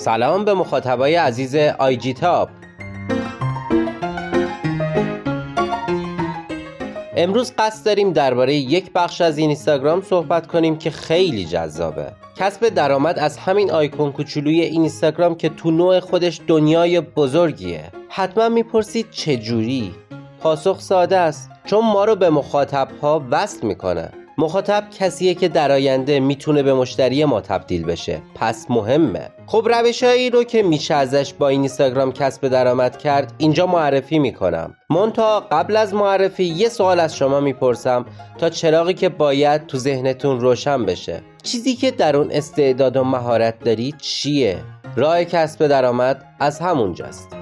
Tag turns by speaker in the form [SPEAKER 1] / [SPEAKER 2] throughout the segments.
[SPEAKER 1] سلام به مخاطبای عزیز آیجی تاپ. امروز قصد داریم درباره یک بخش از اینستاگرام صحبت کنیم که خیلی جذابه. کسب درآمد از همین آیکون کوچولوی اینستاگرام که تو نوع خودش دنیای بزرگیه. حتما می‌پرسید چجوری؟ پاسخ ساده است چون ما رو به مخاطب ها وصل می‌کنه. مخاطب کسیه که در آینده می‌تونه به مشتری ما تبدیل بشه. پس مهمه. خب روشهایی رو که میشه ازش با این اینستاگرام کسب درآمد کرد اینجا معرفی می‌کنم. مونتا قبل از معرفی یه سوال از شما می‌پرسم تا چراغی که باید تو ذهنتون روشن بشه. چیزی که در اون استعداد و مهارت داری چیه؟ راه کسب درآمد از همونجاست.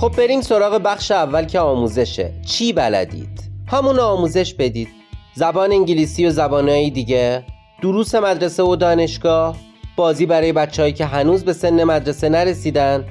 [SPEAKER 1] خب بریم سراغ بخش اول که آموزشه چی بلدید؟ همون آموزش بدید. زبان انگلیسی و زبانهای دیگه. دروس مدرسه و دانشگاه. بازی برای بچههایی که هنوز به سن مدرسه نرسیدن.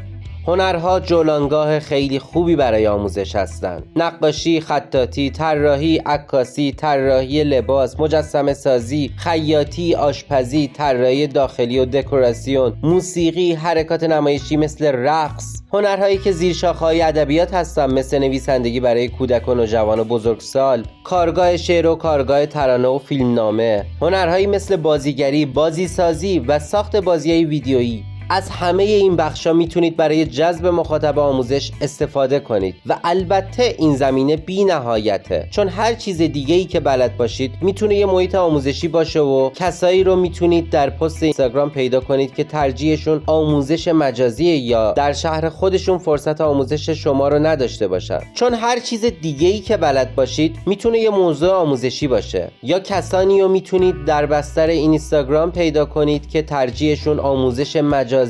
[SPEAKER 1] هنرها جولانگاه خیلی خوبی برای آموزش هستند نقاشی خطاطی طراحی عکاسی طراحی لباس مجسمه سازی خیاطی آشپزی طراحی داخلی و دکوراسیون موسیقی حرکات نمایشی مثل رقص. هنرهایی که زیر های ادبیات هستن مثل نویسندگی برای کودکان و جوان و بزرگسال. کارگاه شعر و کارگاه ترانه و فیلمنامه. هنرهایی مثل بازیگری بازیسازی و ساخت بازی ویدیویی. از همه این بخشا می‌تونید برای جذب مخاطب آموزش استفاده کنید و البته این زمینه بی نهایته چون هر چیز دیگه ای که بلد باشید می‌تونه یه محیط آموزشی باشه و کسایی رو می‌تونید در پست اینستاگرام پیدا کنید که ترجیحشون آموزش مجازی یا در شهر خودشون فرصت آموزش شما رو نداشته باشن. چون هر چیز دیگه ای که بلد باشید می‌تونه یه موضوع آموزشی باشه. یا کسانی رو می‌تونید در بستر اینستاگرام پیدا کنید که ترجیحشون آموزش مجازی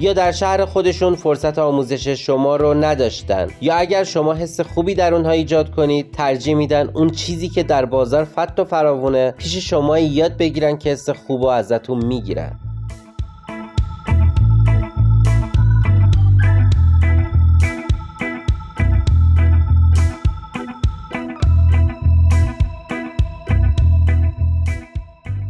[SPEAKER 1] یا در شهر خودشون فرصت آموزش شما رو نداشتن. یا اگر شما حس خوبی در اونها ایجاد کنید ترجیح میدن اون چیزی که در بازار فت و فراوونه پیش شما یاد بگیرن که حس خوب و ازتون می‌گیرن.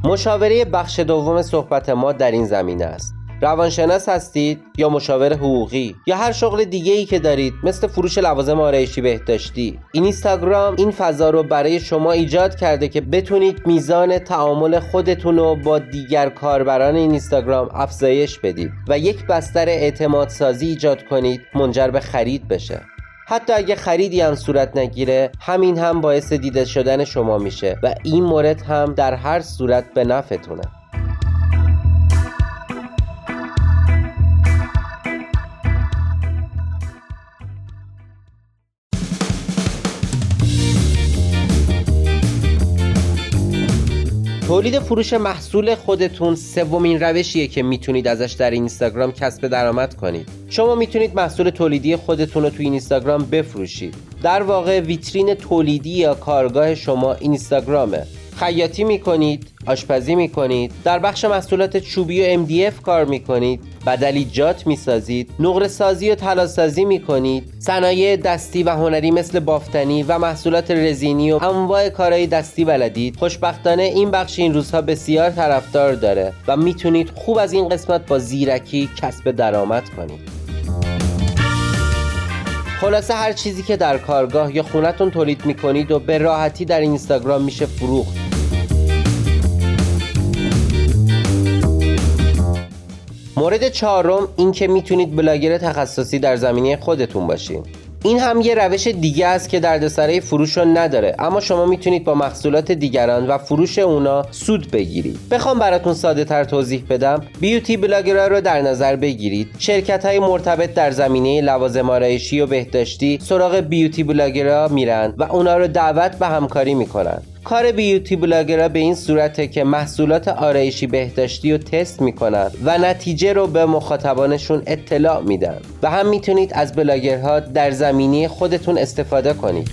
[SPEAKER 1] مشاوره بخش دوم صحبت ما در این زمینه است. روانشناس هستید یا مشاور حقوقی یا هر شغل دیگه ای که دارید مثل فروش لوازم آرایشی بهداشتی. اینستاگرام این فضا رو برای شما ایجاد کرده که بتونید میزان تعامل خودتون رو با دیگر کاربران اینستاگرام افزایش بدید و یک بستر اعتماد سازی ایجاد کنید منجر به خرید بشه. حتی اگه خریدی هم صورت نگیره همین هم باعث دیده شدن شما میشه و این مورد هم در هر صورت به نفعتونه. تولید فروش محصول خودتون سومین روشیه که می‌تونید ازش در اینستاگرام کسب درآمد کنید. شما می‌تونید محصول تولیدی خودتون رو تو اینستاگرام بفروشید. در واقع ویترین تولیدی یا کارگاه شما اینستاگرامه. خیاطی می‌کنید آشپزی می‌کنید در بخش محصولات چوبی و MDF کار می‌کنید. بدلیجات می‌سازید. نقره سازی و تلاسازی می‌کنید. صنایع دستی و هنری مثل بافتنی و محصولات رزینی و انواع کارهای دستی بلدید. خوشبختانه این بخش این روزها بسیار طرفدار داره و می‌تونید خوب از این قسمت با زیرکی کسب درآمد کنید. خلاصه هر چیزی که در کارگاه یا خونتون تولید می‌کنید و به راحتی در اینستاگرام میشه فروخت. مورد چهارم این که می‌تونید بلاگر تخصصی در زمینه خودتون باشین. این هم یه روش دیگه است که دردسرای فروش رو نداره اما شما می‌تونید با محصولات دیگران و فروش اونا سود بگیرید. بخوام براتون ساده تر توضیح بدم. beauty blogger ها رو در نظر بگیرید. شرکت های مرتبط در زمینه لوازم آرایشی و بهداشتی سراغ beauty blogger ها میرن و اونا رو دعوت به همکاری می‌کنن. کار beauty blogger ها به این صورته که محصولات آرایشی بهداشتی رو تست می‌کنن و نتیجه رو به مخاطبانشون اطلاع میدن. و هم می‌تونید از بلاگرها در زمینی خودتون استفاده کنید.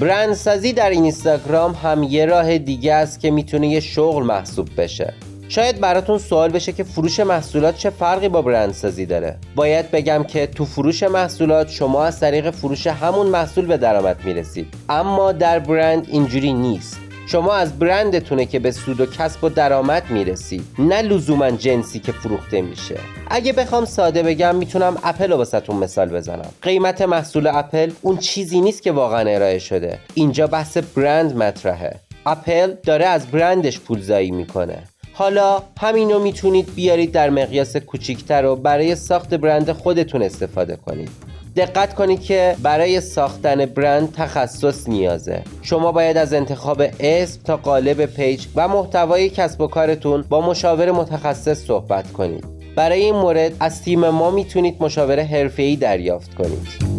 [SPEAKER 1] برندسازی در اینستاگرام هم یه راه دیگه است که می‌تونه یه شغل محسوب بشه. شاید براتون سوال بشه که فروش محصولات چه فرقی با برندسازی داره. باید بگم که تو فروش محصولات شما از طریق فروش همون محصول به درآمد می‌رسید. اما در برند اینجوری نیست. شما از برندتونه که به سود و کسب و درآمد می‌رسید نه لزوما جنسی که فروخته میشه. اگه بخوام ساده بگم می‌تونم اپل رو واسه‌تون مثال بزنم. قیمت محصول اپل اون چیزی نیست که واقعا ارائه شده. اینجا بحث برند مطرحه. اپل داره از برندش پولزایی می‌کنه. حالا همینو می‌تونید بیارید در مقیاس کوچیکتر و برای ساخت برند خودتون استفاده کنید. دقت کنید که برای ساختن برند تخصص نیازه. شما باید از انتخاب اسم تا قالب پیج و محتوای کسب و کارتون با مشاور متخصص صحبت کنید. برای این مورد از تیم ما می‌تونید مشاوره حرفه‌ای دریافت کنید.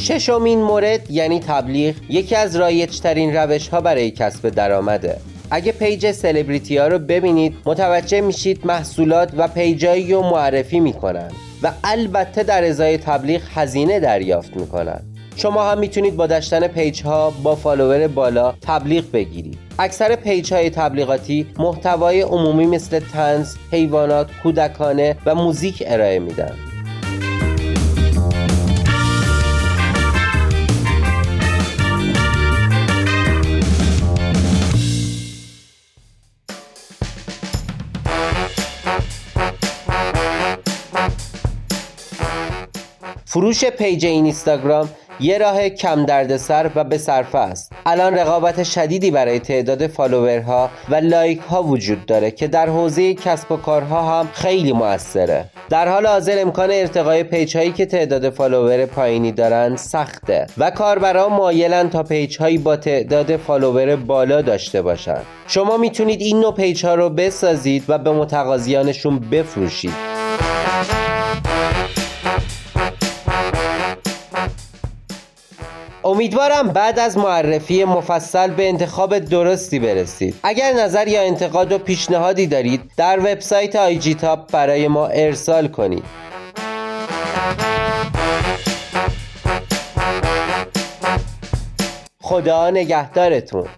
[SPEAKER 1] ششمین مورد یعنی تبلیغ یکی از رایجترین روش ها برای کسب درآمده. اگه پیج سلبریتی ها رو ببینید متوجه میشید محصولات و پیجایی رو معرفی می‌کنن و البته در ازای تبلیغ هزینه دریافت می‌کنن. شما هم می‌تونید با داشتن پیج ها با فالوور بالا تبلیغ بگیرید. اکثر پیج های تبلیغاتی محتوای عمومی مثل طنز، حیوانات، کودکانه و موزیک ارائه میدن. فروش پیج اینستاگرام یه راه کم دردسر و به صرفه است. الان رقابت شدیدی برای تعداد فالوورها و لایک ها وجود داره که در حوزه کسب و کارها هم خیلی موثره. در حال حاضر امکان ارتقای پیج هایی که تعداد فالوور پایینی دارند سخته و کاربران مایلن تا پیج هایی با تعداد فالوور بالا داشته باشند شما می‌تونید این نوع پیج ها رو بسازید و به متقاضیانشون بفروشید. امیدوارم بعد از معرفی مفصل به انتخاب درستی برسید. اگر نظر یا انتقاد و پیشنهادی دارید در وبسایت آیجی تاپ برای ما ارسال کنید. خدا نگهدارتون.